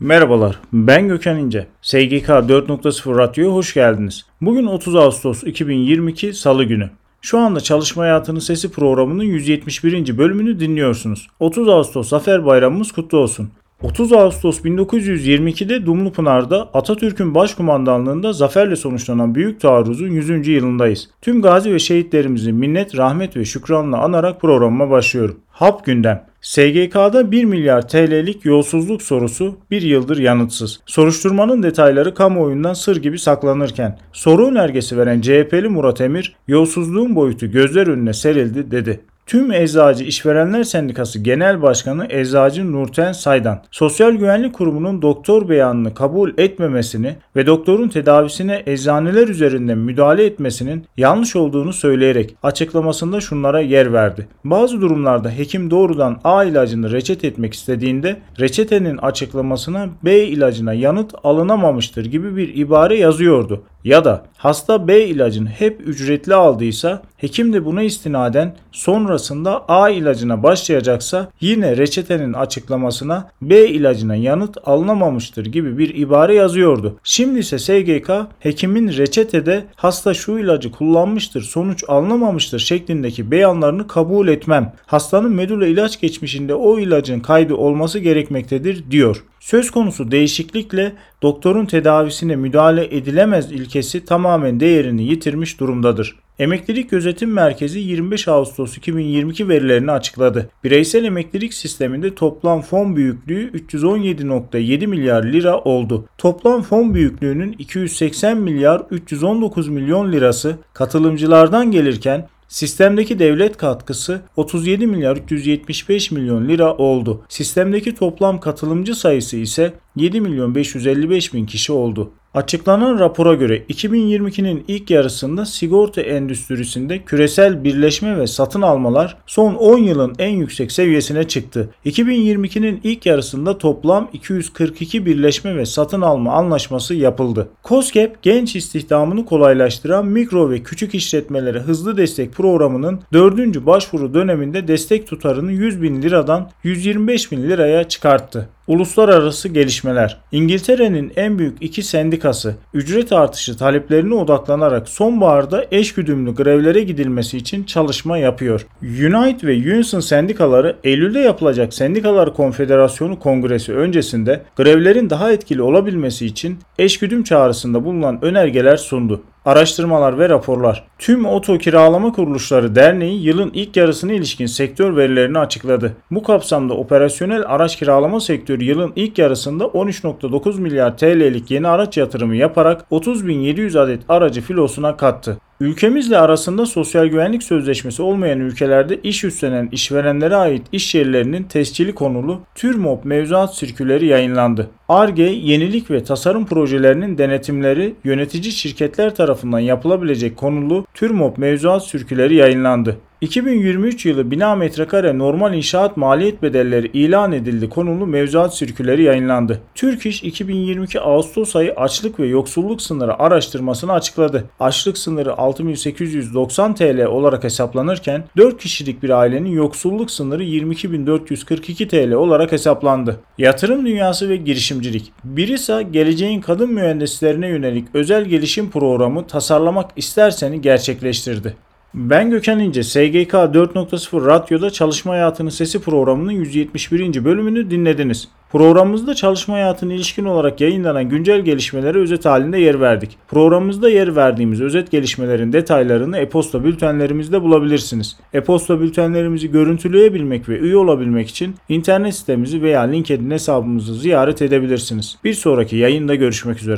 Merhabalar, ben Gökhan İnce. SGK 4.0 Radyo'ya hoş geldiniz. Bugün 30 Ağustos 2022 Salı günü. Şu anda Çalışma Hayatının Sesi programının 171. bölümünü dinliyorsunuz. 30 Ağustos Zafer Bayramımız kutlu olsun. 30 Ağustos 1922'de Dumlupınar'da Atatürk'ün başkumandanlığında zaferle sonuçlanan büyük taarruzun 100. yılındayız. Tüm gazi ve şehitlerimizi minnet, rahmet ve şükranla anarak programıma başlıyorum. Hap gündem. SGK'da 1 milyar TL'lik yolsuzluk sorusu bir yıldır yanıtsız. Soruşturmanın detayları kamuoyundan sır gibi saklanırken soru önergesi veren CHP'li Murat Emir yolsuzluğun boyutu gözler önüne serildi dedi. Tüm Eczacı İşverenler Sendikası Genel Başkanı Eczacı Nurten Saydan, Sosyal Güvenlik Kurumu'nun doktor beyanını kabul etmemesini ve doktorun tedavisine eczaneler üzerinden müdahale etmesinin yanlış olduğunu söyleyerek açıklamasında şunlara yer verdi. Bazı durumlarda hekim doğrudan A ilacını reçet etmek istediğinde reçetenin açıklamasına B ilacına yanıt alınamamıştır gibi bir ibare yazıyordu. Ya da hasta B ilacını hep ücretli aldıysa hekim de buna istinaden sonrasında A ilacına başlayacaksa yine reçetenin açıklamasına B ilacına yanıt alınamamıştır gibi bir ibare yazıyordu. Şimdi ise SGK hekimin reçetede hasta şu ilacı kullanmıştır sonuç alınamamıştır şeklindeki beyanlarını kabul etmem. Hastanın medula ilaç geçmişinde o ilacın kaydı olması gerekmektedir diyor. Söz konusu değişiklikle doktorun tedavisine müdahale edilemez ilkesi tamamen değerini yitirmiş durumdadır. Emeklilik Gözetim Merkezi 25 Ağustos 2022 verilerini açıkladı. Bireysel emeklilik sisteminde toplam fon büyüklüğü 317.7 milyar lira oldu. Toplam fon büyüklüğünün 280 milyar 319 milyon lirası katılımcılardan gelirken Sistemdeki devlet katkısı 37 milyar 375 milyon lira oldu. Sistemdeki toplam katılımcı sayısı ise 7 milyon 555 bin kişi oldu. Açıklanan rapora göre 2022'nin ilk yarısında sigorta endüstrisinde küresel birleşme ve satın almalar son 10 yılın en yüksek seviyesine çıktı. 2022'nin ilk yarısında toplam 242 birleşme ve satın alma anlaşması yapıldı. COSGAP genç istihdamını kolaylaştıran mikro ve küçük işletmelere hızlı destek programının 4. başvuru döneminde destek tutarını 100 bin liradan 125 bin liraya çıkarttı. Uluslararası gelişmeler. İngiltere'nin en büyük iki sendikası ücret artışı taleplerine odaklanarak sonbaharda eşgüdümlü grevlere gidilmesi için çalışma yapıyor. Unite ve Unison sendikaları Eylül'de yapılacak Sendikalar Konfederasyonu Kongresi öncesinde grevlerin daha etkili olabilmesi için eşgüdüm çağrısında bulunan önergeler sundu. Araştırmalar ve raporlar. Tüm Oto Kiralama Kuruluşları Derneği yılın ilk yarısına ilişkin sektör verilerini açıkladı. Bu kapsamda operasyonel araç kiralama sektörü yılın ilk yarısında 13.9 milyar TL'lik yeni araç yatırımı yaparak 30.700 adet aracı filosuna kattı. Ülkemizle arasında sosyal güvenlik sözleşmesi olmayan ülkelerde iş üstlenen işverenlere ait iş yerlerinin tescili konulu TÜRMOP mevzuat sirküleri yayınlandı. ARGE, yenilik ve tasarım projelerinin denetimleri yönetici şirketler tarafından yapılabilecek konulu TÜRMOP mevzuat sirküleri yayınlandı. 2023 yılı bina metrekare normal inşaat maliyet bedelleri ilan edildi konulu mevzuat sirküleri yayınlandı. Türk İş 2022 Ağustos ayı açlık ve yoksulluk sınırı araştırmasını açıkladı. Açlık sınırı 6890 TL olarak hesaplanırken 4 kişilik bir ailenin yoksulluk sınırı 22442 TL olarak hesaplandı. Yatırım dünyası ve girişimcilik. Birisa geleceğin kadın mühendislerine yönelik özel gelişim programı tasarlamak isterseni gerçekleştirdi. Ben Gökhan İnce, SGK 4.0 Radyo'da Çalışma Hayatının Sesi programının 171. bölümünü dinlediniz. Programımızda çalışma hayatına ilişkin olarak yayınlanan güncel gelişmelere özet halinde yer verdik. Programımızda yer verdiğimiz özet gelişmelerin detaylarını e-posta bültenlerimizde bulabilirsiniz. E-posta bültenlerimizi görüntüleyebilmek ve üye olabilmek için internet sitemizi veya LinkedIn hesabımızı ziyaret edebilirsiniz. Bir sonraki yayında görüşmek üzere.